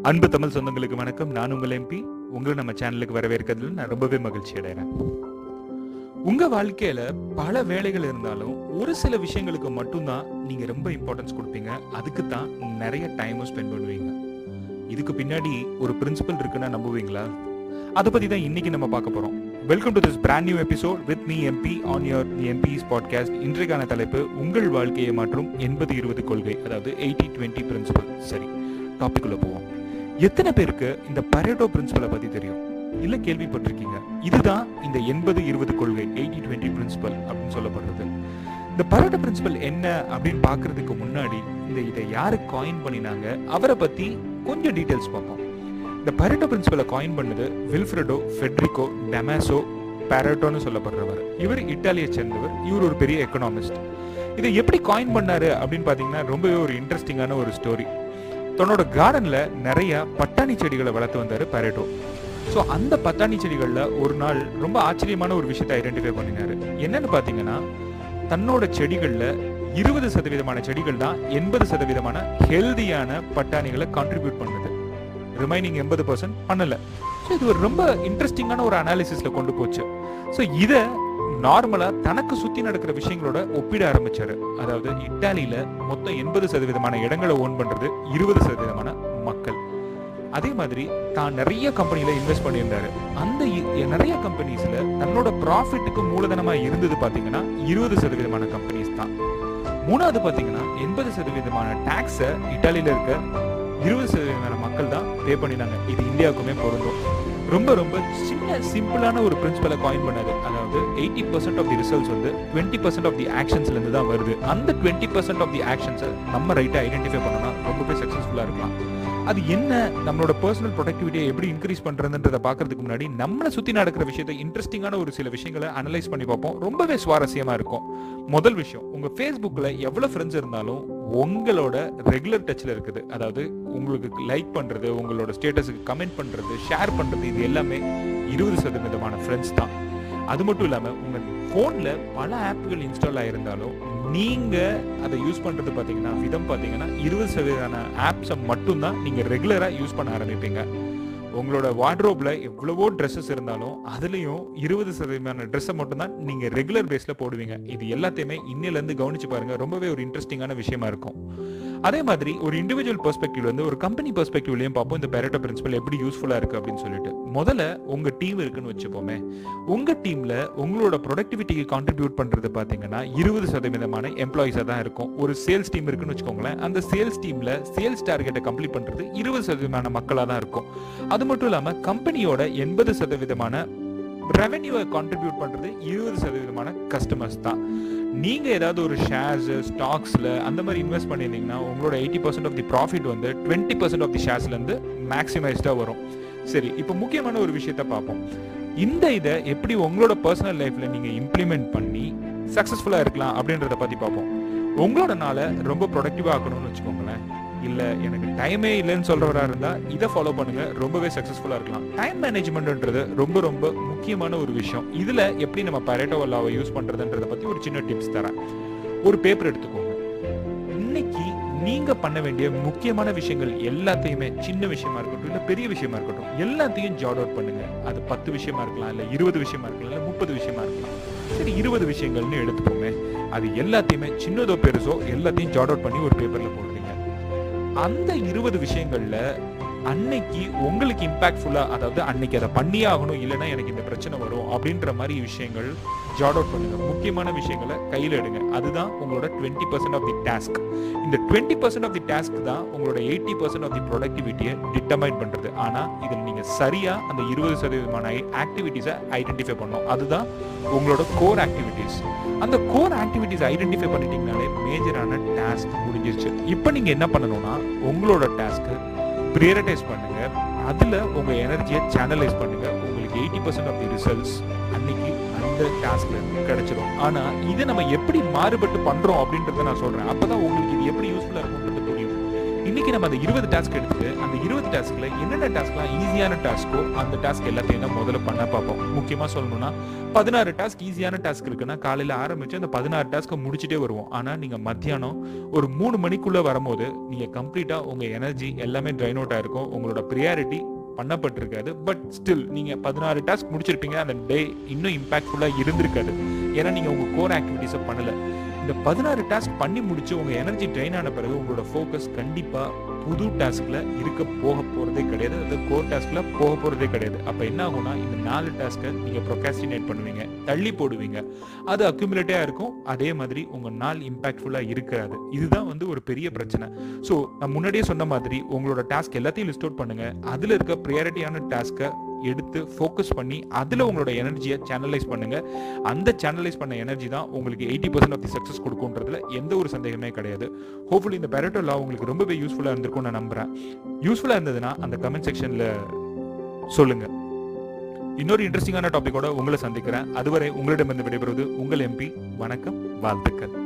அன்பு தமிழ் சொந்தங்களுக்கு வணக்கம். நான் உங்கள் எம்பி. உங்களை நம்ம சேனலுக்கு வரவேற்கிறதுல நான் ரொம்பவே மகிழ்ச்சி அடைகிறேன். உங்க வாழ்க்கையில பல வேலைகள் இருந்தாலும் ஒரு சில விஷயங்களுக்கு மட்டும்தான் நீங்க ரொம்ப இம்பார்ட்டன்ஸ் கொடுப்பீங்க. அதுக்கு தான் நிறைய டைமும் ஸ்பெண்ட் பண்ணுவீங்க. இதுக்கு பின்னாடி ஒரு பிரின்சிபல் இருக்குன்னா நம்புவீங்களா? அதை பத்தி தான் இன்னைக்கு நம்ம பார்க்க போறோம். Welcome to this brand new episode with me MP on your MPs podcast இன்றைக்கான தலைப்பு உங்கள் வாழ்க்கையை மாற்றும் எண்பது இருபது கொள்கை அதாவது எயிட்டி டுவெண்ட்டி பிரின்சிபல் சரி டாபிக் உள்ள போவோம். எத்தனை பேருக்கு இந்த பரேட்டோ பிரின்சிபலை பத்தி தெரியும்? இல்ல கேள்விப்பட்டிருக்கீங்க? இதுதான் இந்த எண்பது இருபது கொள்கை எயிட்டி டுவெண்ட்டி பிரின்சிபல் அப்படின்னு சொல்லப்படுறது. இந்த பரேட்டோ பிரின்சிபல் என்ன அப்படின்னு பாக்குறதுக்கு முன்னாடி இந்த இதை யாரு காயின் பண்ணினாங்க? அவரை பத்தி கொஞ்சம் டீட்டெயில்ஸ் பார்ப்போம். இந்த பரேட்டோ பிரின்சிபலை காயின் பண்ணது வில்ஃப்ரெடோ ஃபெட்ரிகோ டெமாசோ பேரட்டோன்னு சொல்லப்படுறவர். இவர் இட்டாலியை சேர்ந்தவர். இவர் ஒரு பெரிய எக்கனாமிஸ்ட் இதை எப்படி காயின் பண்ணாரு அப்படின்னு பாத்தீங்கன்னா ரொம்பவே ஒரு இன்ட்ரெஸ்டிங்கான ஒரு ஸ்டோரி தன்னோட கார்டன்ல நிறைய பட்டாணி செடிகளை வளர்த்து வந்தாரு பரேட்டோ ஸோ அந்த பட்டாணி செடிகளில் ஒரு நாள் ரொம்ப ஆச்சரியமான ஒரு விஷயத்தை ஐடென்டிஃபை பண்ணினாரு. என்னன்னு பார்த்தீங்கன்னா தன்னோட செடிகளில் இருபது சதவீதமான செடிகள் தான் எண்பது சதவீதமான ஹெல்தியான பட்டாணிகளை கான்ட்ரிபியூட் பண்ணுது. ரிமைனிங் எண்பது பர்சன்ட் பண்ணலை. ஸோ இது ஒரு ரொம்ப இன்ட்ரெஸ்டிங்கான ஒரு அனாலிசிஸில் கொண்டு போச்சு. ஸோ இதை நார்மலா தனக்கு சுத்தி நடக்கிற விஷயங்களோட ஒப்பிட ஆரம்பிச்சாரு. அதாவது இத்தாலியில மொத்தம் எண்பது சதவீதமான இடங்களை ஓன் பண்றது இருபது சதவீதமான மக்கள். அதே மாதிரி தான் நிறைய கம்பெனியில இன்வெஸ்ட் பண்ணியிருந்தாரு. அந்த இ- நிறைய கம்பெனிஸ்ல தன்னோட ப்ராஃபிட்டுக்கு மூலதனமா இருந்தது பாத்தீங்கன்னா இருபது சதவீதமான கம்பெனிஸ் தான். மூணாவது பாத்தீங்கன்னா எண்பது சதவீதமான டாக்ஸை இட்டாலியில இருக்க இருபது சதவீதமான மக்கள் தான் பே பண்ணினாங்க. இது இந்தியாவுக்குமே பொருந்தும். ரொம்ப ரொம்ப சின்ன சிம்பிளான ஒரு பிரின்சிபலை காயின் பண்ணாரு. அதாவது eighty percent of the results வந்து டுவெண்ட்டி பர்சன்ட் ஆஃப் தி ஆக்ஷன்ஸ்ல இருந்து தான் வருது. அந்த டுவெண்ட்டி பர்சன்ட் ஆஃப் தி ஆக்ஷன்ஸை நம்ம ரைட்டை ஐடென்டிஃபை பண்ணோம்னா ரொம்பவே சக்ஸஸ்ஃபுல்லா இருக்கலாம். அது என்ன? நம்மளோட பர்சனல் ப்ரொடக்டிவிட்டியை எப்படி இன்க்ரீஸ் பண்றதுன்றத பாக்குறதுக்கு முன்னாடி நம்மளை சுத்தி நடக்கிற விஷயத்தை இன்ட்ரெஸ்டிங்கான ஒரு சில விஷயங்களை அனலைஸ் பண்ணி பார்ப்போம். ரொம்பவே சுவாரஸ்யமா இருக்கும். முதல் விஷயம் உங்க ஃபேஸ்புக்ல எவ்வளவு ஃப்ரெண்ட்ஸ் இருந்தாலும் உங்களோட ரெகுலர் டச்ல இருக்குது. அதாவது உங்களுக்கு லைக் பண்றது உங்களோட ஸ்டேட்டஸுக்கு கமெண்ட் பண்றது ஷேர் பண்றது இது எல்லாமே இருபது சதவீதமான ஃப்ரெண்ட்ஸ் தான். அது மட்டும் இல்லாம உங்க ஃபோனில் பல ஆப்புகள் இன்ஸ்டால் ஆகியிருந்தாலும் நீங்கள் அதை யூஸ் பண்ணுறது பார்த்தீங்கன்னா விதம் பார்த்தீங்கன்னா இருபது சதவீதமான ஆப்ஸை மட்டும்தான் நீங்கள் ரெகுலராக யூஸ் பண்ண ஆரம்பிப்பீங்க. உங்களோட வார்ட்ரோப்பில் எவ்வளவோ ட்ரெஸ்ஸஸ் இருந்தாலும் அதுலேயும் இருபது சதவீதமான ட்ரெஸ்ஸை மட்டும்தான் நீங்கள் ரெகுலர் பேஸில் போடுவீங்க. இது எல்லாத்தையுமே இன்னிலேருந்து கவனிச்சு பாருங்கள் ரொம்பவே ஒரு இன்ட்ரெஸ்டிங்கான விஷயமா இருக்கும். அதே மாதிரி ஒரு இண்டிவிஜுவல் பெர்ஸ்பெக்டிவ் வந்து ஒரு கம்பெனி பெர்ஸ்பெக்டிவ்லையும் பார்ப்போம். இந்த பெரட்டோ பிரின்சிபல் எப்படி யூஸ்ஃபுல்லாக இருக்குது அப்படின்னு சொல்லிட்டு. முதல்ல உங்க டீம் இருக்குன்னு வச்சுப்போமே. உங்க டீம்ல உங்களோட ப்ரொடக்டிவிட்டிக்கு கான்ட்ரிபியூட் பண்றது பாத்தீங்கன்னா இருபது சதவீதமான எம்ப்ளாயிஸா தான் இருக்கும். ஒரு சேல்ஸ் டீம் இருக்குன்னு வச்சுக்கோங்களேன். அந்த சேல்ஸ் டீம்ல சேல்ஸ் டார்கெட்டை கம்ப்ளீட் பண்றது இருபது சதவீதமான மக்களா தான் இருக்கும். அது மட்டும் இல்லாம கம்பெனியோட எண்பது சதவீதமான ரெவென்யூவை கான்ட்ரிபியூட் பண்றது இருபது சதவீதமான கஸ்டமர்ஸ் தான். நீங்க ஏதாவது ஒரு ஷேர்ஸ் ஸ்டாக்ஸ்ல அந்த மாதிரி இன்வெஸ்ட் பண்ணியிருந்தீங்கன்னா உங்களோட eighty percent of the profit வந்து டுவெண்ட்டி பர்சன்ட் ஆஃப் தி ஷேர்ஸ்ல இருந்து மேக்ஸிமைஸ்டா வரும். சரி இப்போ முக்கியமான ஒரு விஷயத்த பார்ப்போம். இந்த இதை எப்படி உங்களோட பர்சனல் லைஃப்ல நீங்க இம்ப்ளிமெண்ட் பண்ணி சக்சஸ்ஃபுல்லா இருக்கலாம் அப்படின்றத பத்தி பார்ப்போம். உங்களோட நாளை ரொம்ப ப்ரொடக்டிவா ஆக்கணும்னு வச்சுக்கோங்களேன். இல்ல எனக்கு டைமே இல்லைன்னு சொல்றவரா இருந்தா இதை ஃபாலோ பண்ணுங்க. ரொம்பவே சக்சஸ்ஃபுல்லா இருக்கலாம். டைம் மேனேஜ்மெண்ட்ன்றது ரொம்ப ரொம்ப முக்கியமான ஒரு விஷயம். இதுல எப்படி நம்ம பரேட்டோ லாவை யூஸ் பண்றதுன்றத பத்தி ஒரு சின்ன டிப்ஸ் தரேன். ஒரு பேப்பர் எடுத்துக்கோங்க நீங்க பண்ண வேண்டிய முக்கியமான விஷயங்கள் எல்லாத்தையுமே சின்ன விஷயமா இருக்கட்டும் இல்ல பெரிய விஷயமா இருக்கட்டும் எல்லாத்தையும் ஜாட் அவுட் பண்ணுங்க. அது பத்து விஷயமா இருக்கலாம் இல்ல இருபது விஷயமா இருக்கலாம் இல்ல முப்பது விஷயமா இருக்கலாம். சரி இருபது விஷயங்கள்னு எடுத்துப்போமே. அது எல்லாத்தையுமே சின்னதோ பெருசோ எல்லாத்தையும் ஜாட் அவுட் பண்ணி ஒரு பேப்பர்ல போடுறீங்க. அந்த இருபது விஷயங்கள்ல அன்னைக்கு உங்களுக்கு இம்பாக்ட்ஃபுல்லா அதாவது அன்னைக்கு அதை பண்ணியே ஆகணும் இல்லைன்னா எனக்கு இந்த பிரச்சனை வரும் அப்படின்ற மாதிரி விஷயங்கள் ஜாட் அவுட் பண்ணுங்க. முக்கியமான விஷயங்களை கையில் எடுங்க. அதுதான் உங்களோட twenty percent of the task இந்த twenty percent of the task தான் உங்களோட எயிட்டி பர்சன்ட் ஆஃப் தி ப்ரொடக்டிவிட்டியை டிட்டர்மைன் பண்ணுறது ஆனால் இதில் நீங்கள் சரியாக அந்த இருபது சதவீதமான ஆக்டிவிட்டீஸை ஐடென்டிஃபை பண்ணணும். அதுதான் உங்களோட கோர் ஆக்டிவிட்டீஸ் அந்த கோர் ஆக்டிவிட்டீஸ் ஐடென்டிஃபை பண்ணிட்டீங்கனாலே மேஜரான டாஸ்க் முடிஞ்சிருச்சு. இப்போ நீங்கள் என்ன பண்ணணும்னா உங்களோட டாஸ்க்கு ப்ரியரைடைஸ் பண்ணுங்கள் அதில் உங்கள் எனர்ஜியை சேனலைஸ் பண்ணுங்கள் உங்களுக்கு eighty percent of the results அன்னைக்கு டாஸ்க்ல கிடைச்சிடும் ஆனா இதை நம்ம எப்படி மாறுபட்டு பண்றோம் அப்படின்றத நான் சொல்றேன். அப்பதான் உங்களுக்கு இது எப்படி யூஸ்ஃபுல்லா இருக்கும்ன்றது புரியும். இன்னைக்கு நம்ம அந்த இருபது டாஸ்க் எடுத்துட்டு அந்த இருபது டாஸ்க்ல என்னென்ன டாஸ்க்லாம் ஈஸியான டாஸ்க்கோ அந்த டாஸ்க் எல்லாத்தையும் தான் முதல்ல பண்ண பார்ப்போம். முக்கியமா சொல்லணும்னா பதினாறு டாஸ்க் ஈஸியான டாஸ்க் இருக்குன்னா காலையில ஆரம்பிச்சு அந்த பதினாறு டாஸ்க்கை முடிச்சுட்டே வருவோம். ஆனா நீங்க மத்தியானம் ஒரு மூணு மணிக்குள்ள வரும்போது நீங்க கம்ப்ளீட்டா உங்க எனர்ஜி எல்லாமே ட்ரைன் அவுட் ஆயிருக்கும். உங்களோட ப்ரியாரிட்டி பண்ணப்பட்டிருக்காது பட் ஸ்டில் நீங்கள் பதினாறு டாஸ்க் முடிச்சிருப்பீங்க. அந்த டே இன்னும் இம்பாக்ட்ஃபுல்லாக இருந்திருக்காது. ஏன்னா நீங்கள் உங்கள் கோர் ஆக்டிவிட்டீஸை பண்ணல. இந்த பதினாறு டாஸ்க் பண்ணி முடிச்சு உங்க எனர்ஜி ட்ரெயின் ஆன பிறகு உங்களோட ஃபோக்கஸ் கண்டிப்பாக புது டாஸ்கில் இருக்க போக போகிறதே கிடையாது. அந்த கோர் டாஸ்கில் போக போகிறதே கிடையாது. அப்போ என்ன ஆகும்னா இந்த நாலு டாஸ்க்கை நீங்கள் ப்ரொகாஸ்டினேட் பண்ணுவீங்க தள்ளி போடுவீங்க. அது அக்யூமுலேட்டாக இருக்கும். அதே மாதிரி உங்கள் நாள் இம்பாக்ட்ஃபுல்லாக இருக்காது. இதுதான் வந்து ஒரு பெரிய பிரச்சனை. ஸோ நான் முன்னாடியே சொன்ன மாதிரி உங்களோட டாஸ்க் எல்லாத்தையும் லிஸ்ட் அவுட் பண்ணுங்கள் அதில் இருக்க ப்ரியாரிட்டியான டாஸ்க்கை எடுத்து ஃபோக்கஸ் பண்ணி அதில் உங்களோட எனர்ஜியை சேனலைஸ் பண்ணுங்க. அந்த சேனலைஸ் பண்ண எனர்ஜி தான் உங்களுக்கு eighty percent of the success கொடுக்குன்றதுல எந்த ஒரு சந்தேகமே கிடையாது. ஹோப்ஃபுல்லி இந்த பெரட்டோ லா உங்களுக்கு ரொம்பவே யூஸ்ஃபுல்லாக இருந்திருக்கும். நான் நம்புறேன். யூஸ்ஃபுல்லாக இருந்ததுன்னா அந்த கமெண்ட் செக்ஷன்ல சொல்லுங்க. இன்னொரு இன்ட்ரெஸ்டிங்கான டாபிக்கோட உங்களை சந்திக்கிறேன். அதுவரை உங்களிடமிருந்து விடைபெறுவது உங்கள் எம்பி வணக்கம் வாழ்த்துக்கள்.